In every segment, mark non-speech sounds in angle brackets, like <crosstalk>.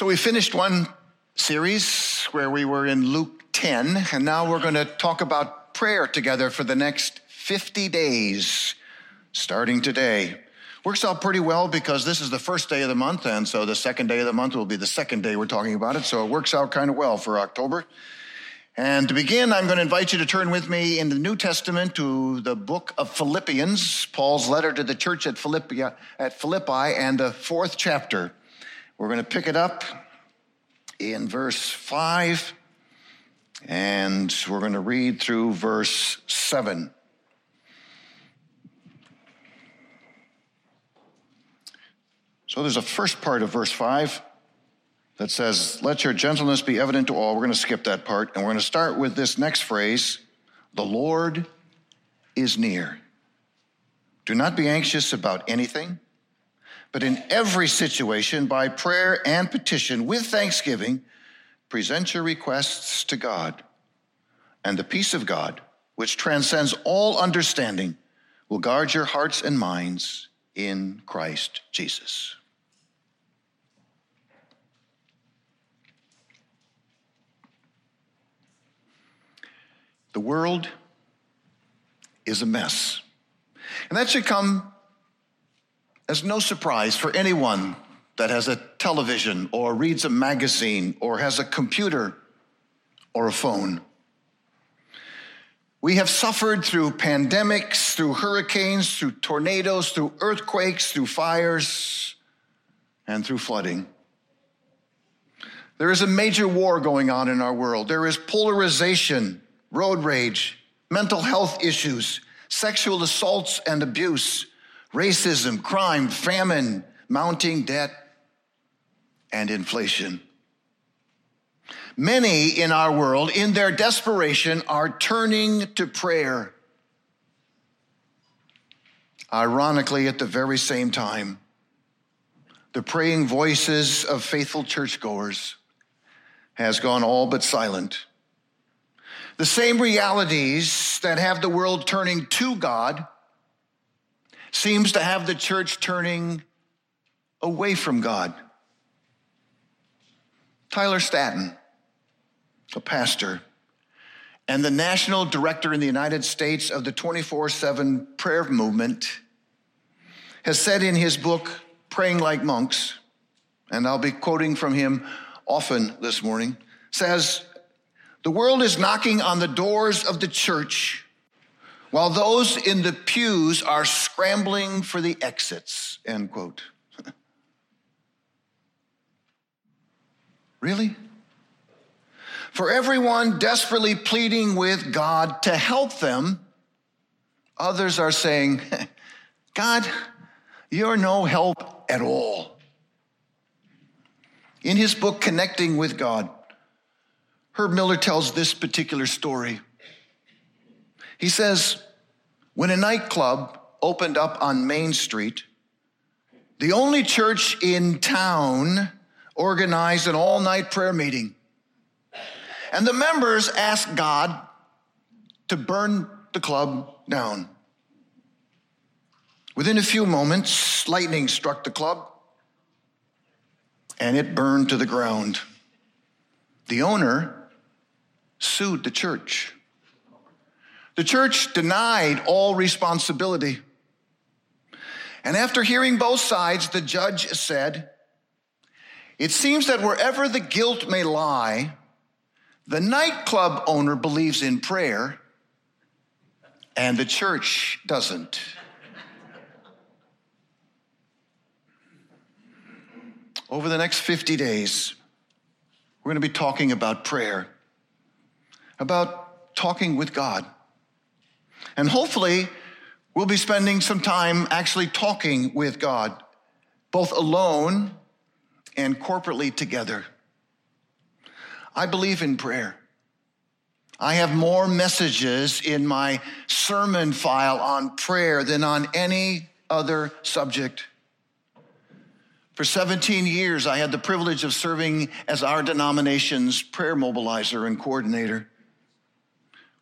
So we finished one series where we were in Luke 10, and now we're going to talk about prayer together for the next 50 days, starting today. Works out pretty well because this is the first day of the month, and so the second day of the month will be the second day we're talking about it, so it works out kind of well for October. And to begin, I'm going to invite you to turn with me in the New Testament to the book of Philippians, Paul's letter to the church at Philippi, at Philippi and the fourth chapter. We're going to pick it up in verse 5, and we're going to read through verse 7. So there's a first part of verse 5 that says, Let your gentleness be evident to all. We're going to skip that part, and we're going to start with this next phrase The Lord is near. Do not be anxious about anything but in every situation, by prayer and petition, with thanksgiving, present your requests to God. And the peace of God, which transcends all understanding, will guard your hearts and minds in Christ Jesus. The world is a mess. And that should come as no surprise for anyone that has a television or reads a magazine or has a computer or a phone. We have suffered through pandemics, through hurricanes, through tornadoes, through earthquakes, through fires, and through flooding. There is a major war going on in our world. There is polarization, road rage, mental health issues, sexual assaults and abuse, racism, crime, famine, mounting debt, and inflation. Many in our world, in their desperation, are turning to prayer. Ironically, at the very same time, the praying voices of faithful churchgoers has gone all but silent. The same realities that have the world turning to God seems to have the church turning away from God. Tyler Staton, a pastor, and the national director in the United States of the 24 7 prayer movement, has said in his book, Praying Like Monks, and I'll be quoting from him often this morning, says, The world is knocking on the doors of the church while those in the pews are scrambling for the exits, end quote. <laughs> really? For everyone desperately pleading with God to help them, others are saying, <laughs> God, you're no help at all. In his book, Connecting with God, Herb Miller tells this particular story. He says, when a nightclub opened up on Main Street, the only church in town organized an all night prayer meeting. And the members asked God to burn the club down. Within a few moments, lightning struck the club and it burned to the ground. The owner sued the church. The church denied all responsibility. And after hearing both sides, the judge said, It seems that wherever the guilt may lie, the nightclub owner believes in prayer and the church doesn't. Over the next 50 days, we're going to be talking about prayer, about talking with God. And hopefully, we'll be spending some time actually talking with God, both alone and corporately together. I believe in prayer. I have more messages in my sermon file on prayer than on any other subject. For 17 years, I had the privilege of serving as our denomination's prayer mobilizer and coordinator.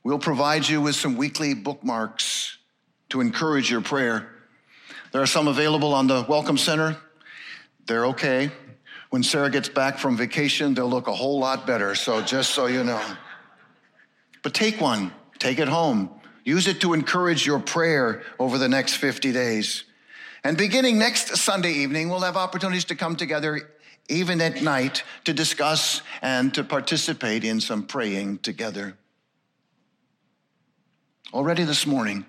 We'll provide you with some weekly bookmarks to encourage your prayer. There are some available on the Welcome Center. They're okay. When Sarah gets back from vacation, they'll look a whole lot better. So, just so you know. But take one, take it home. Use it to encourage your prayer over the next 50 days. And beginning next Sunday evening, we'll have opportunities to come together even at night to discuss and to participate in some praying together. Already this morning,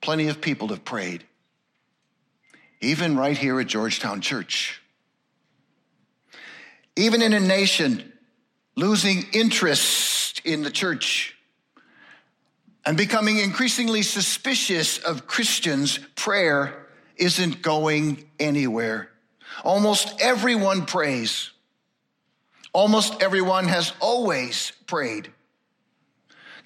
plenty of people have prayed, even right here at Georgetown Church. Even in a nation losing interest in the church and becoming increasingly suspicious of Christians, prayer isn't going anywhere. Almost everyone prays. Almost everyone has always prayed.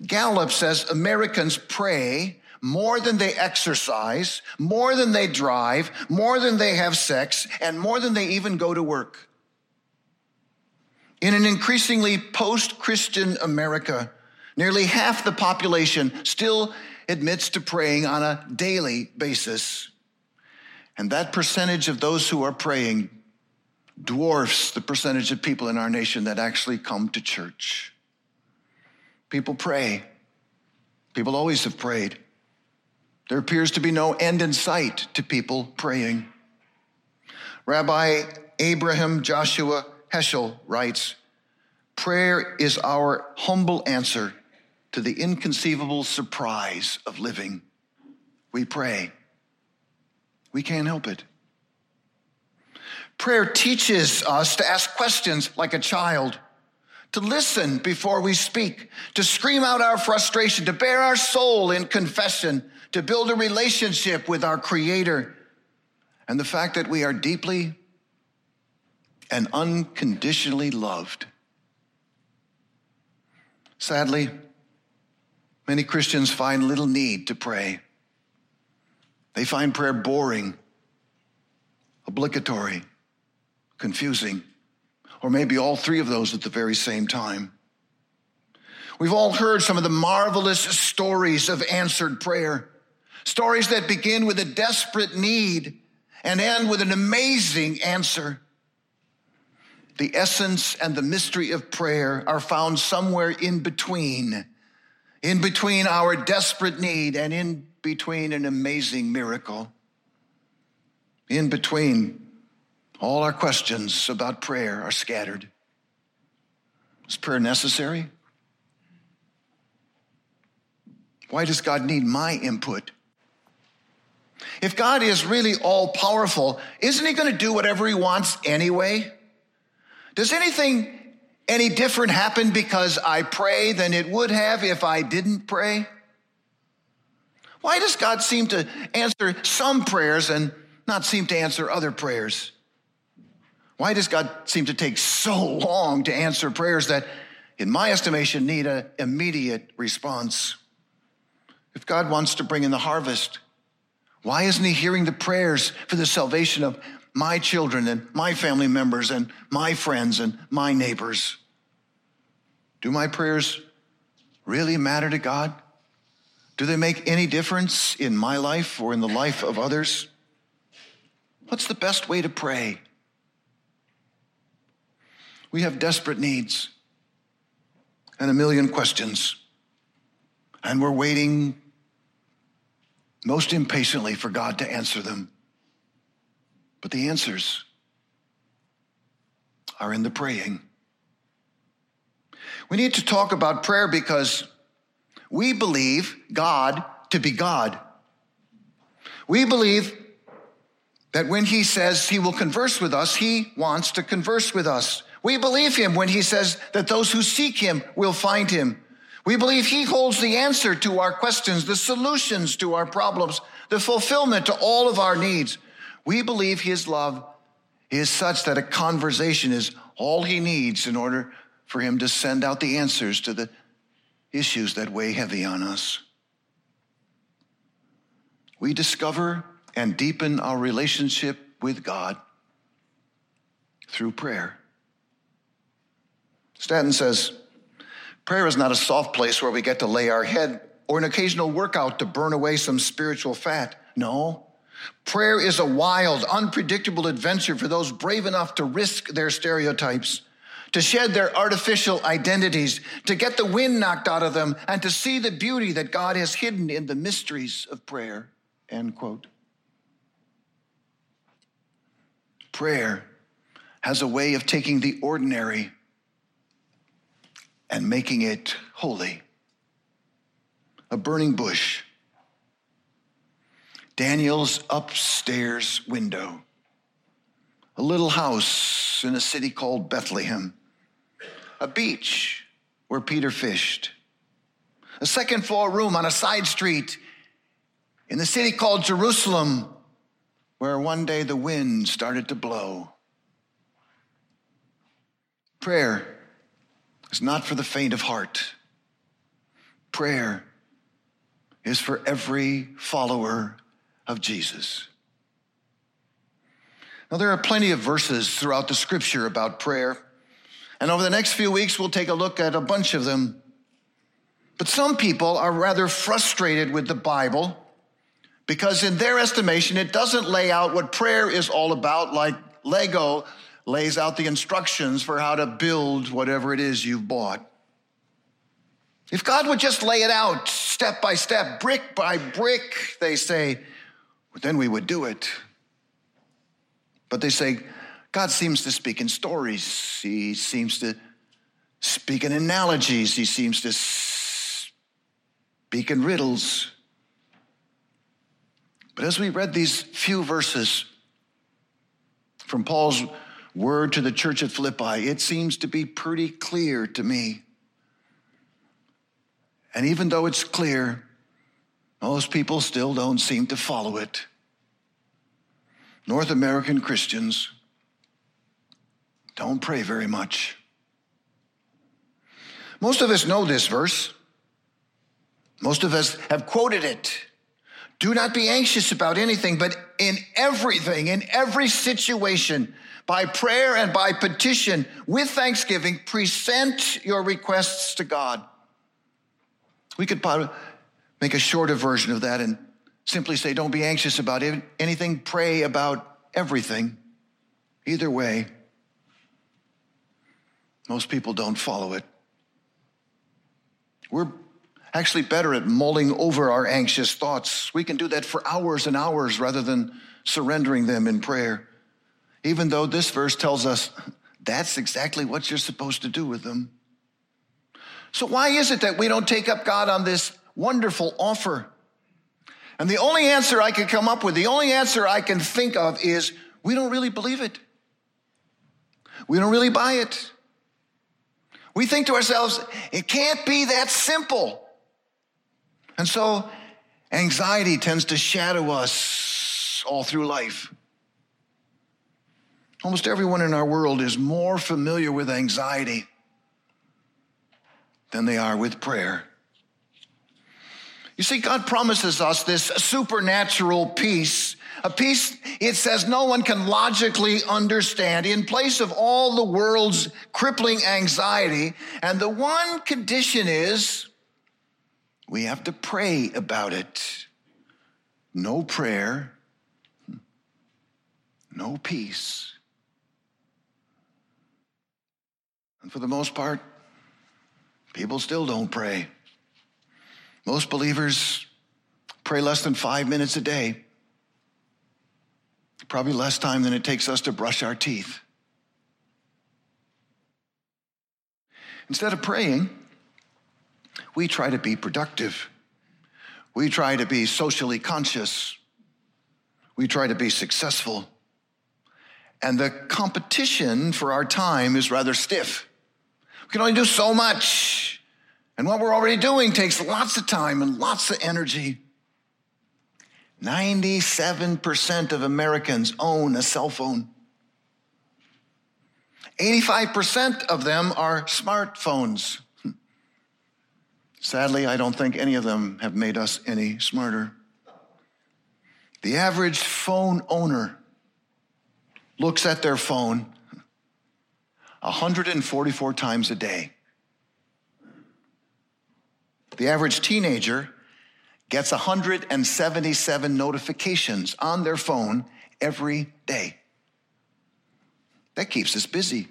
Gallup says Americans pray more than they exercise, more than they drive, more than they have sex, and more than they even go to work. In an increasingly post Christian America, nearly half the population still admits to praying on a daily basis. And that percentage of those who are praying dwarfs the percentage of people in our nation that actually come to church. People pray. People always have prayed. There appears to be no end in sight to people praying. Rabbi Abraham Joshua Heschel writes Prayer is our humble answer to the inconceivable surprise of living. We pray. We can't help it. Prayer teaches us to ask questions like a child, to listen before we speak, to scream out our frustration, to bear our soul in confession, to build a relationship with our Creator, and the fact that we are deeply and unconditionally loved. Sadly, many Christians find little need to pray. They find prayer boring, obligatory, confusing, or maybe all three of those at the very same time. We've all heard some of the marvelous stories of answered prayer, stories that begin with a desperate need and end with an amazing answer. The essence and the mystery of prayer are found somewhere in between, in between our desperate need and in between an amazing miracle. In between, all our questions about prayer are scattered. Is prayer necessary? Why does God need my input? If God is really all powerful, isn't He going to do whatever He wants anyway? Does anything any different happen because I pray than it would have if I didn't pray? Why does God seem to answer some prayers and not seem to answer other prayers? Why does God seem to take so long to answer prayers that, in my estimation, need an immediate response? If God wants to bring in the harvest, why isn't He hearing the prayers for the salvation of my children and my family members and my friends and my neighbors? Do my prayers really matter to God? Do they make any difference in my life or in the life of others? What's the best way to pray? We have desperate needs and a million questions, and we're waiting most impatiently for God to answer them. But the answers are in the praying. We need to talk about prayer because we believe God to be God. We believe that when he says he will converse with us, he wants to converse with us. We believe him when he says that those who seek him will find him. We believe he holds the answer to our questions, the solutions to our problems, the fulfillment to all of our needs. We believe his love is such that a conversation is all he needs in order for him to send out the answers to the issues that weigh heavy on us. We discover and deepen our relationship with God through prayer. Stanton says, Prayer is not a soft place where we get to lay our head or an occasional workout to burn away some spiritual fat. No, Prayer is a wild, unpredictable adventure for those brave enough to risk their stereotypes, to shed their artificial identities, to get the wind knocked out of them, and to see the beauty that God has hidden in the mysteries of prayer. End quote. Prayer has a way of taking the ordinary and making it holy. A burning bush, Daniel's upstairs window, a little house in a city called Bethlehem, a beach where Peter fished, a second floor room on a side street in the city called Jerusalem, where one day the wind started to blow. Prayer is not for the faint of heart. Prayer is for every follower of Jesus. Now, there are plenty of verses throughout the scripture about prayer, and over the next few weeks, we'll take a look at a bunch of them. But some people are rather frustrated with the Bible because, in their estimation, it doesn't lay out what prayer is all about, like Lego lays out the instructions for how to build whatever it is you've bought. If God would just lay it out step by step, brick by brick, they say, then we would do it. But they say, God seems to speak in stories. He seems to speak in analogies. He seems to speak in riddles. But as we read these few verses from Paul's word to the church at Philippi, it seems to be pretty clear to me. And even though it's clear, most people still don't seem to follow it. North American Christians don't pray very much. Most of us know this verse. Most of us have quoted it. Do not be anxious about anything, but in everything, in every situation, by prayer and by petition, with thanksgiving, present your requests to God. We could probably make a shorter version of that and simply say, don't be anxious about anything, pray about everything. Either way, most people don't follow it. We're actually better at mulling over our anxious thoughts. We can do that for hours and hours rather than surrendering them in prayer even though this verse tells us that's exactly what you're supposed to do with them. So, why is it that we don't take up God on this wonderful offer? And the only answer I can come up with, the only answer I can think of is we don't really believe it. We don't really buy it. We think to ourselves, it can't be that simple. And so anxiety tends to shadow us all through life. Almost everyone in our world is more familiar with anxiety than they are with prayer. You see, God promises us this supernatural peace, a peace it says no one can logically understand, in place of all the world's crippling anxiety. And the one condition is we have to pray about it. No prayer, no peace. And for the most part, people still don't pray. Most believers pray less than five minutes a day, probably less time than it takes us to brush our teeth. Instead of praying, we try to be productive. We try to be socially conscious. We try to be successful. And the competition for our time is rather stiff. We can only do so much. And what we're already doing takes lots of time and lots of energy. 97% of Americans own a cell phone. 85% of them are smartphones. Sadly, I don't think any of them have made us any smarter. The average phone owner looks at their phone 144 times a day. The average teenager gets 177 notifications on their phone every day. That keeps us busy.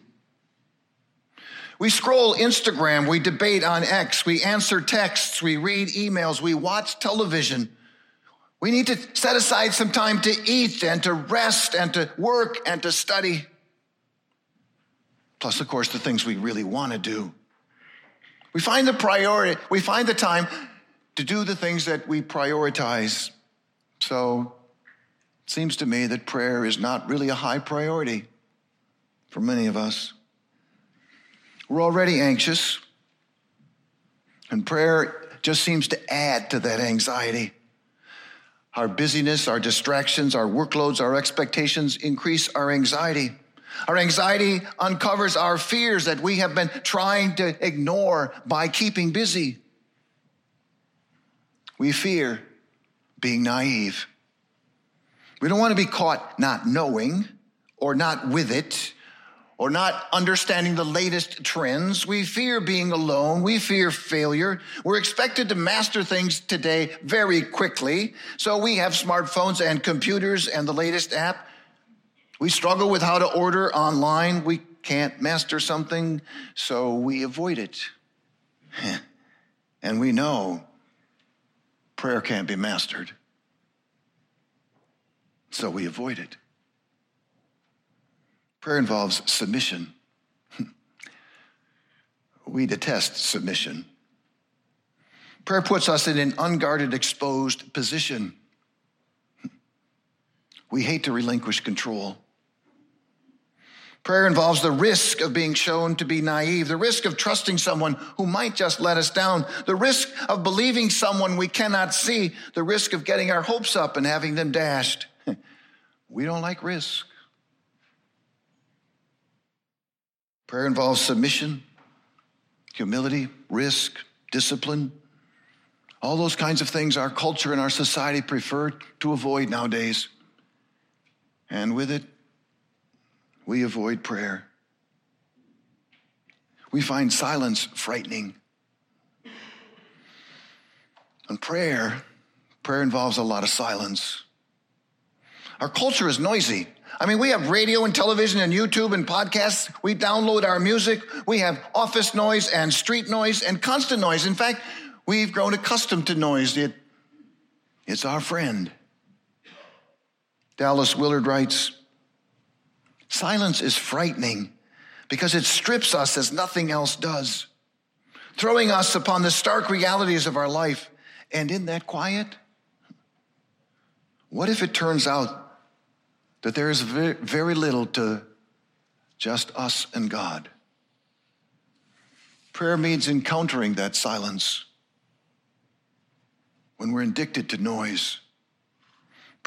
We scroll Instagram, we debate on X, we answer texts, we read emails, we watch television. We need to set aside some time to eat and to rest and to work and to study. Plus, of course, the things we really want to do. We find the priority, we find the time to do the things that we prioritize. So it seems to me that prayer is not really a high priority for many of us. We're already anxious, and prayer just seems to add to that anxiety. Our busyness, our distractions, our workloads, our expectations increase our anxiety. Our anxiety uncovers our fears that we have been trying to ignore by keeping busy. We fear being naive. We don't want to be caught not knowing or not with it or not understanding the latest trends. We fear being alone. We fear failure. We're expected to master things today very quickly. So we have smartphones and computers and the latest app. We struggle with how to order online. We can't master something, so we avoid it. <laughs> and we know prayer can't be mastered, so we avoid it. Prayer involves submission. <laughs> we detest submission. Prayer puts us in an unguarded, exposed position. <laughs> We hate to relinquish control. Prayer involves the risk of being shown to be naive, the risk of trusting someone who might just let us down, the risk of believing someone we cannot see, the risk of getting our hopes up and having them dashed. <laughs> we don't like risk. Prayer involves submission, humility, risk, discipline. All those kinds of things our culture and our society prefer to avoid nowadays. And with it, we avoid prayer. We find silence frightening. And prayer, prayer involves a lot of silence. Our culture is noisy. I mean, we have radio and television and YouTube and podcasts. We download our music. We have office noise and street noise and constant noise. In fact, we've grown accustomed to noise. It, it's our friend. Dallas Willard writes Silence is frightening because it strips us as nothing else does, throwing us upon the stark realities of our life. And in that quiet, what if it turns out that there is very little to just us and God. Prayer means encountering that silence when we're addicted to noise.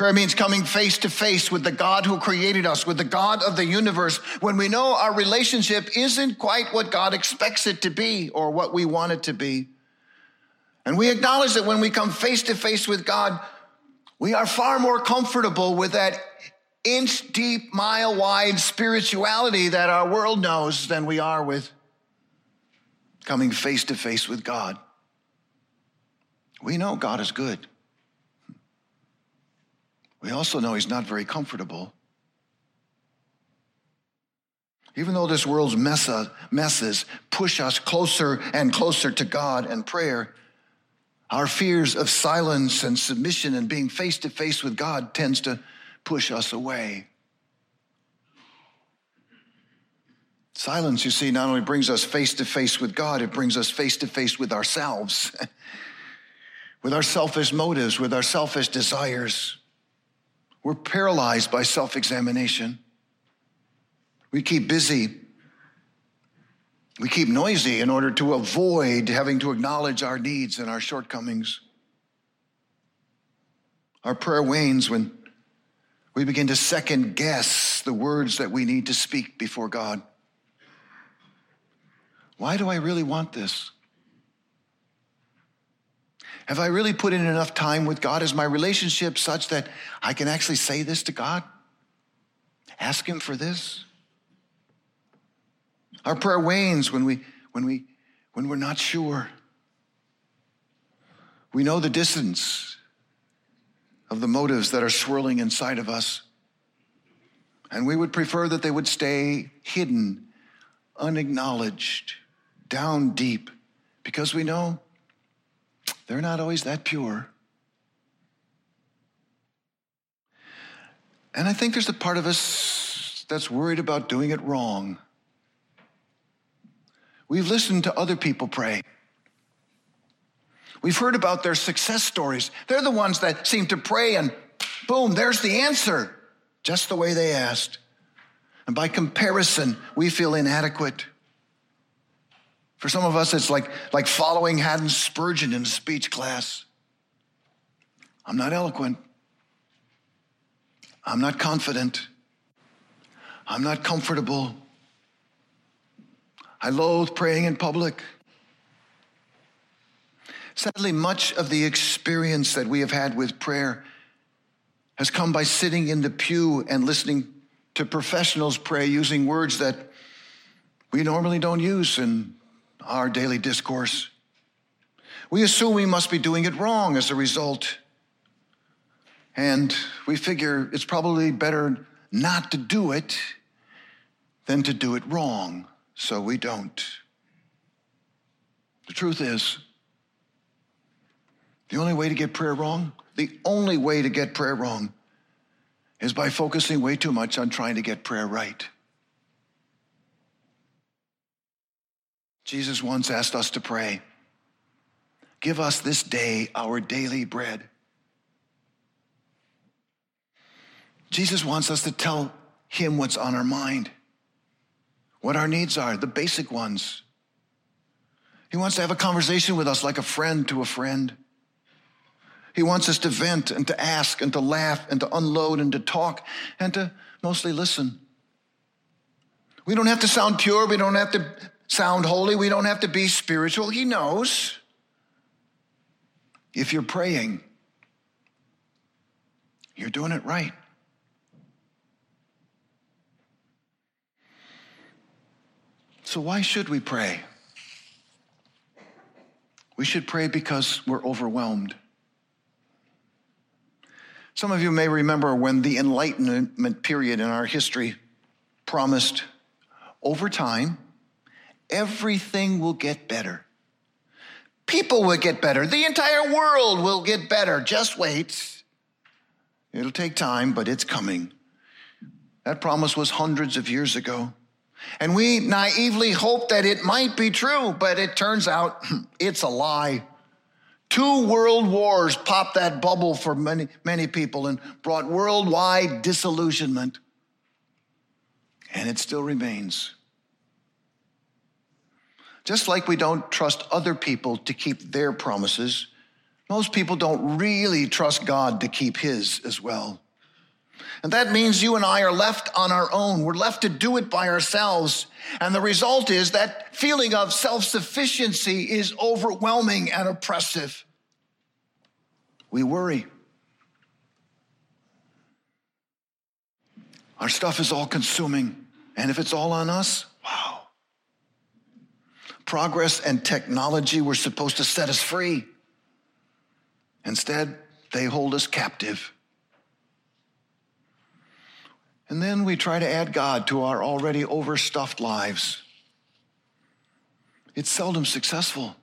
Prayer means coming face to face with the God who created us, with the God of the universe, when we know our relationship isn't quite what God expects it to be or what we want it to be. And we acknowledge that when we come face to face with God, we are far more comfortable with that inch deep, mile wide spirituality that our world knows than we are with coming face to face with God. We know God is good. We also know He's not very comfortable. Even though this world's uh, messes push us closer and closer to God and prayer, our fears of silence and submission and being face to face with God tends to push us away. Silence, you see, not only brings us face to face with God, it brings us face to face with ourselves, <laughs> with our selfish motives, with our selfish desires. We're paralyzed by self examination. We keep busy. We keep noisy in order to avoid having to acknowledge our needs and our shortcomings. Our prayer wanes when we begin to second guess the words that we need to speak before God. Why do I really want this? Have I really put in enough time with God? Is my relationship such that I can actually say this to God? Ask Him for this? Our prayer wanes when, we, when, we, when we're not sure. We know the distance of the motives that are swirling inside of us. And we would prefer that they would stay hidden, unacknowledged, down deep, because we know they're not always that pure. And I think there's a part of us that's worried about doing it wrong. We've listened to other people pray. We've heard about their success stories. They're the ones that seem to pray and boom, there's the answer, just the way they asked. And by comparison, we feel inadequate. For some of us, it's like, like following Haddon Spurgeon in a speech class. I'm not eloquent. I'm not confident. I'm not comfortable. I loathe praying in public. Sadly, much of the experience that we have had with prayer has come by sitting in the pew and listening to professionals pray using words that we normally don't use in our daily discourse. We assume we must be doing it wrong as a result. And we figure it's probably better not to do it than to do it wrong, so we don't. The truth is, the only way to get prayer wrong, the only way to get prayer wrong is by focusing way too much on trying to get prayer right. Jesus once asked us to pray, Give us this day our daily bread. Jesus wants us to tell him what's on our mind, what our needs are, the basic ones. He wants to have a conversation with us like a friend to a friend. He wants us to vent and to ask and to laugh and to unload and to talk and to mostly listen. We don't have to sound pure. We don't have to sound holy. We don't have to be spiritual. He knows if you're praying, you're doing it right. So, why should we pray? We should pray because we're overwhelmed. Some of you may remember when the Enlightenment period in our history promised over time, everything will get better. People will get better. The entire world will get better. Just wait. It'll take time, but it's coming. That promise was hundreds of years ago. And we naively hoped that it might be true, but it turns out <clears throat> it's a lie. Two world wars popped that bubble for many, many people and brought worldwide disillusionment. And it still remains. Just like we don't trust other people to keep their promises, most people don't really trust God to keep his as well. And that means you and I are left on our own. We're left to do it by ourselves. And the result is that feeling of self sufficiency is overwhelming and oppressive. We worry. Our stuff is all consuming. And if it's all on us, wow. Progress and technology were supposed to set us free. Instead, they hold us captive. And then we try to add God to our already overstuffed lives. It's seldom successful.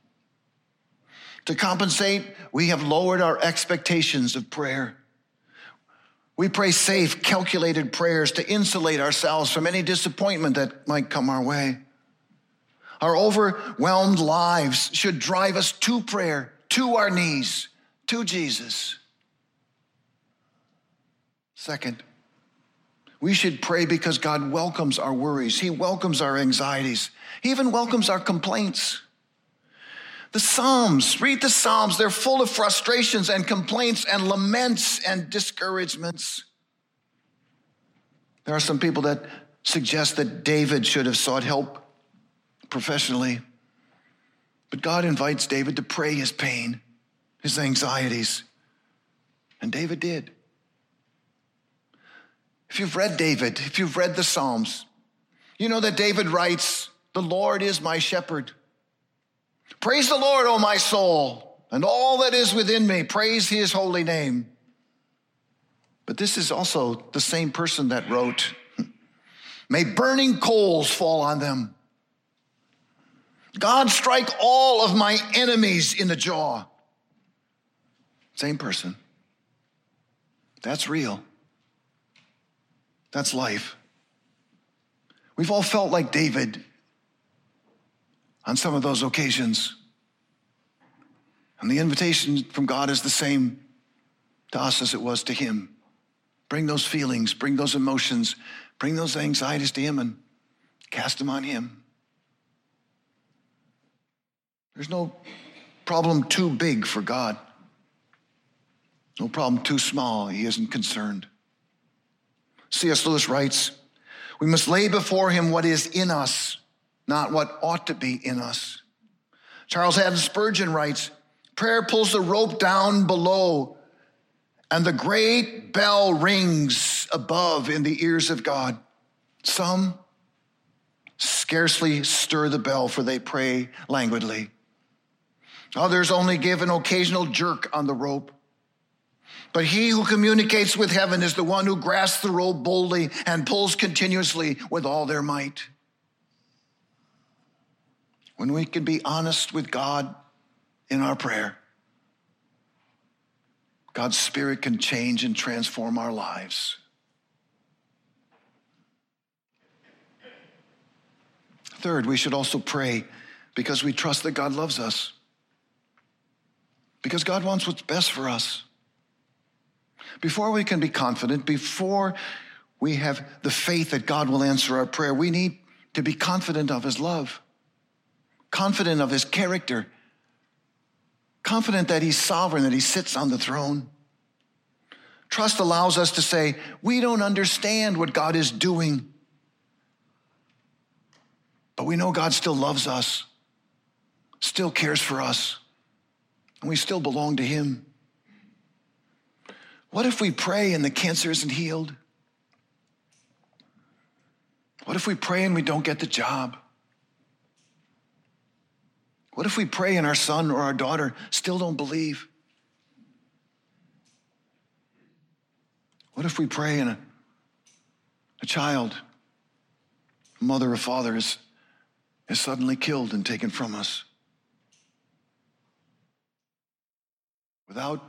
To compensate, we have lowered our expectations of prayer. We pray safe, calculated prayers to insulate ourselves from any disappointment that might come our way. Our overwhelmed lives should drive us to prayer, to our knees, to Jesus. Second, we should pray because God welcomes our worries. He welcomes our anxieties. He even welcomes our complaints. The Psalms, read the Psalms. They're full of frustrations and complaints and laments and discouragements. There are some people that suggest that David should have sought help professionally. But God invites David to pray his pain, his anxieties. And David did. If you've read David, if you've read the Psalms, you know that David writes, The Lord is my shepherd. Praise the Lord, O my soul. and all that is within me, praise his holy name. But this is also the same person that wrote, May burning coals fall on them. God strike all of my enemies in the jaw. Same person. That's real. That's life. We've all felt like David on some of those occasions. And the invitation from God is the same to us as it was to him. Bring those feelings, bring those emotions, bring those anxieties to him and cast them on him. There's no problem too big for God. No problem too small. He isn't concerned. C.S. Lewis writes, We must lay before him what is in us, not what ought to be in us. Charles Haddon Spurgeon writes, Prayer pulls the rope down below, and the great bell rings above in the ears of God. Some scarcely stir the bell, for they pray languidly. Others only give an occasional jerk on the rope. But he who communicates with heaven is the one who grasps the rope boldly and pulls continuously with all their might. When we can be honest with God in our prayer, God's Spirit can change and transform our lives. Third, we should also pray because we trust that God loves us, because God wants what's best for us. Before we can be confident, before we have the faith that God will answer our prayer, we need to be confident of His love, confident of His character, confident that He's sovereign, that He sits on the throne. Trust allows us to say, We don't understand what God is doing, but we know God still loves us, still cares for us, and we still belong to Him. What if we pray and the cancer isn't healed? What if we pray and we don't get the job? What if we pray and our son or our daughter still don't believe? What if we pray and a, a child, a mother or father is, is suddenly killed and taken from us? Without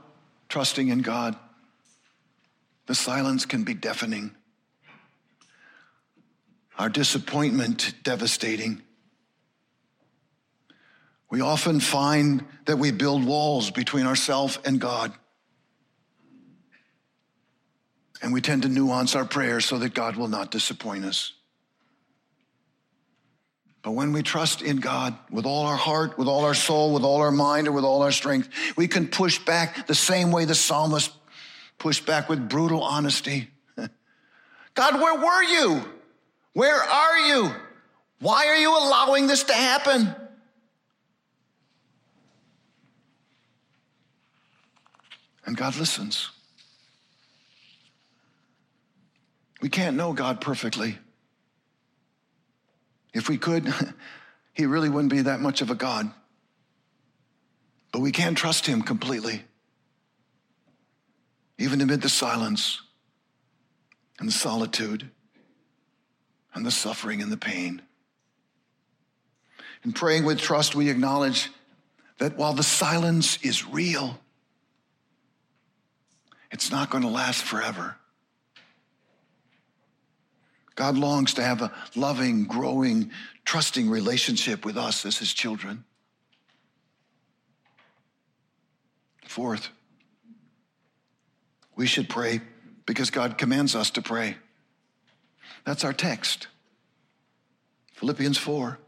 trusting in God, the silence can be deafening. Our disappointment devastating. We often find that we build walls between ourselves and God. And we tend to nuance our prayers so that God will not disappoint us. But when we trust in God with all our heart, with all our soul, with all our mind, or with all our strength, we can push back the same way the psalmist pushed back with brutal honesty. <laughs> God, where were you? Where are you? Why are you allowing this to happen? And God listens. We can't know God perfectly. If we could, <laughs> he really wouldn't be that much of a God. But we can trust him completely even amid the silence and the solitude and the suffering and the pain. In praying with trust, we acknowledge that while the silence is real, it's not going to last forever. God longs to have a loving, growing, trusting relationship with us as his children. Fourth, we should pray because God commands us to pray. That's our text. Philippians 4.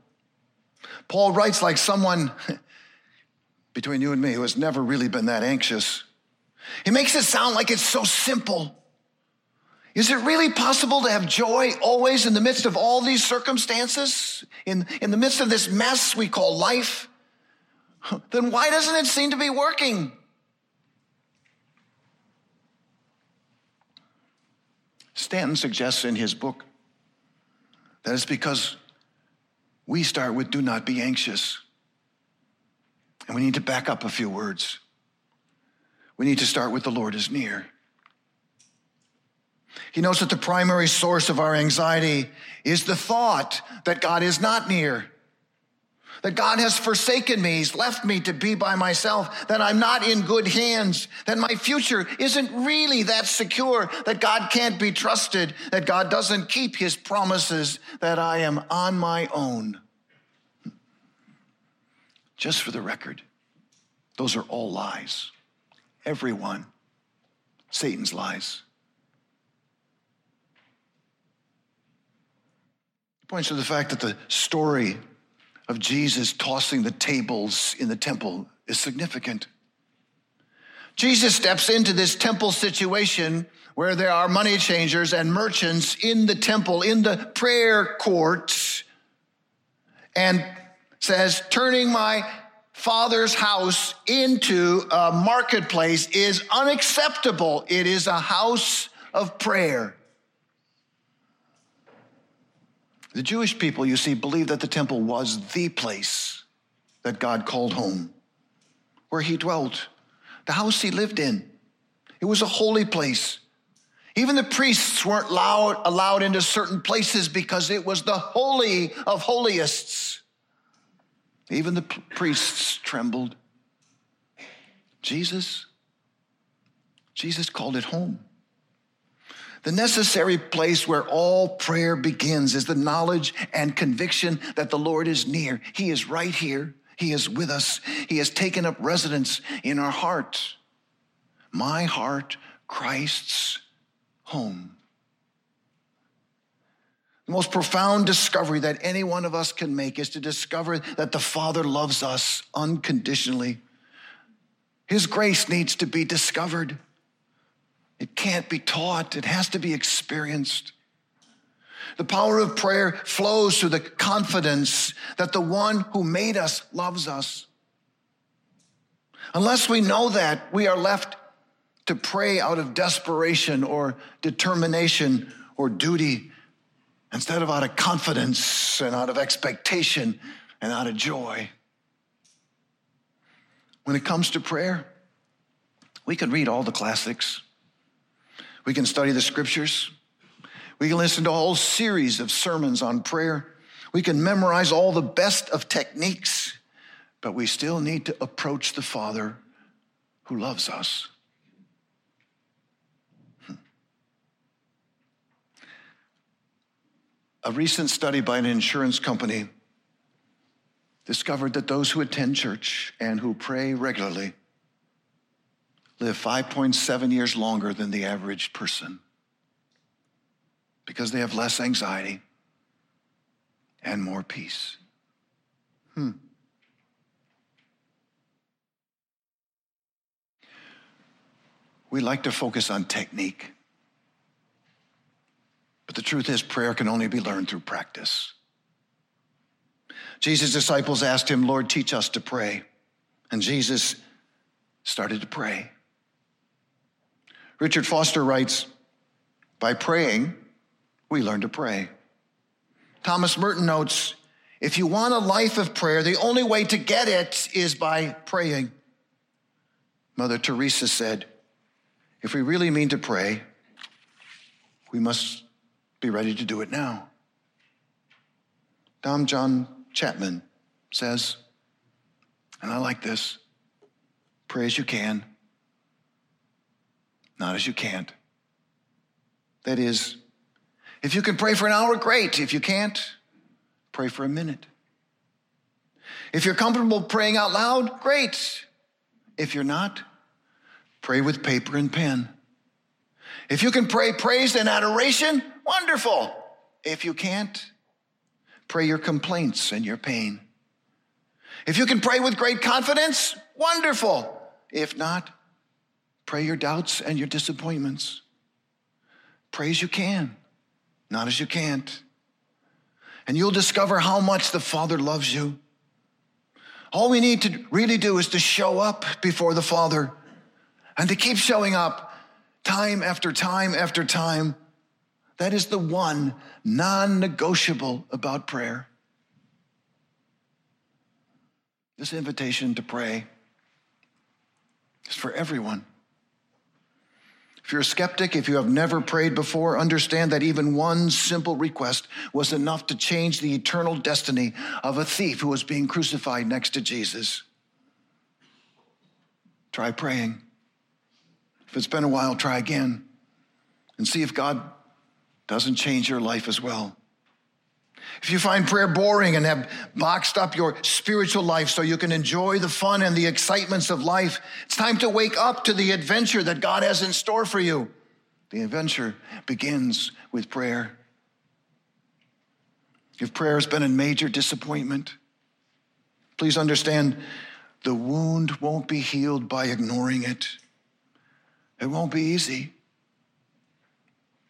Paul writes like someone <laughs> between you and me who has never really been that anxious. He makes it sound like it's so simple. Is it really possible to have joy always in the midst of all these circumstances? In, in the midst of this mess we call life? <laughs> Then why doesn't it seem to be working? Stanton suggests in his book that it's because we start with do not be anxious. And we need to back up a few words. We need to start with the Lord is near. He knows that the primary source of our anxiety is the thought that God is not near, that God has forsaken me, He's left me to be by myself, that I'm not in good hands, that my future isn't really that secure, that God can't be trusted, that God doesn't keep His promises, that I am on my own. Just for the record, those are all lies. Everyone. Satan's lies. Points to the fact that the story of Jesus tossing the tables in the temple is significant. Jesus steps into this temple situation where there are money changers and merchants in the temple, in the prayer courts, and says, Turning my father's house into a marketplace is unacceptable. It is a house of prayer. The Jewish people, you see, believed that the temple was the place that God called home, where he dwelt, the house he lived in. It was a holy place. Even the priests weren't allowed, allowed into certain places because it was the holy of holiest. Even the priests trembled. Jesus, Jesus called it home. The necessary place where all prayer begins is the knowledge and conviction that the Lord is near. He is right here. He is with us. He has taken up residence in our heart. My heart, Christ's home. The most profound discovery that any one of us can make is to discover that the Father loves us unconditionally. His grace needs to be discovered. It can't be taught, it has to be experienced. The power of prayer flows through the confidence that the one who made us loves us. Unless we know that, we are left to pray out of desperation or determination or duty instead of out of confidence and out of expectation and out of joy. When it comes to prayer, we can read all the classics. We can study the scriptures. We can listen to a whole series of sermons on prayer. We can memorize all the best of techniques, but we still need to approach the Father who loves us. Hmm. A recent study by an insurance company discovered that those who attend church and who pray regularly live 5.7 years longer than the average person because they have less anxiety and more peace. Hmm. We like to focus on technique. But the truth is, prayer can only be learned through practice. Jesus' disciples asked him, Lord, teach us to pray. And Jesus started to pray. Richard Foster writes By praying, we learn to pray. Thomas Merton notes if you want a life of prayer, the only way to get it is by praying. Mother Teresa said, if we really mean to pray, we must be ready to do it now. Dom John Chapman says, and I like this pray as you can, not as you can't. That is, if you can pray for an hour, great. If you can't, pray for a minute. If you're comfortable praying out loud, great. If you're not, pray with paper and pen. If you can pray praise and adoration, wonderful. If you can't, pray your complaints and your pain. If you can pray with great confidence, wonderful. If not, Pray your doubts and your disappointments. Pray as you can, not as you can't. And you'll discover how much the Father loves you. All we need to really do is to show up before the Father and to keep showing up time after time after time. That is the one non negotiable about prayer. This invitation to pray is for everyone. If you're a skeptic, if you have never prayed before, understand that even one simple request was enough to change the eternal destiny of a thief who was being crucified next to Jesus. Try praying. If it's been a while, try again and see if God doesn't change your life as well. If you find prayer boring and have boxed up your spiritual life so you can enjoy the fun and the excitements of life, it's time to wake up to the adventure that God has in store for you. The adventure begins with prayer. If prayer has been a major disappointment, please understand the wound won't be healed by ignoring it. It won't be easy.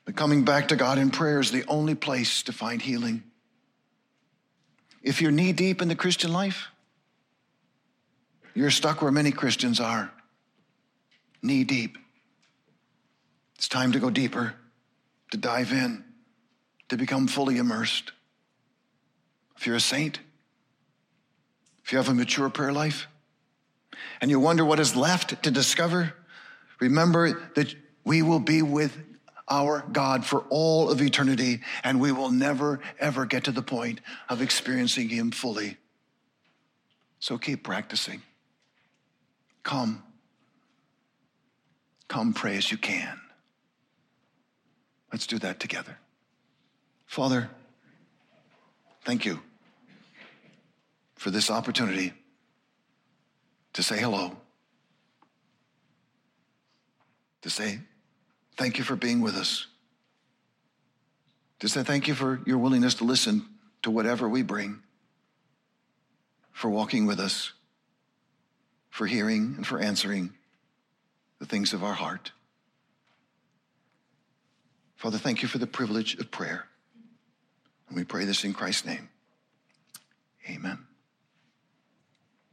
But coming back to God in prayer is the only place to find healing. If you're knee deep in the Christian life, you're stuck where many Christians are, knee deep. It's time to go deeper, to dive in, to become fully immersed. If you're a saint, if you have a mature prayer life, and you wonder what is left to discover, remember that we will be with our God for all of eternity, and we will never, ever get to the point of experiencing Him fully. So keep practicing. Come. Come pray as you can. Let's do that together. Father, thank you for this opportunity to say hello, to say Thank you for being with us. To say thank you for your willingness to listen to whatever we bring, for walking with us, for hearing and for answering the things of our heart. Father, thank you for the privilege of prayer. And we pray this in Christ's name. Amen.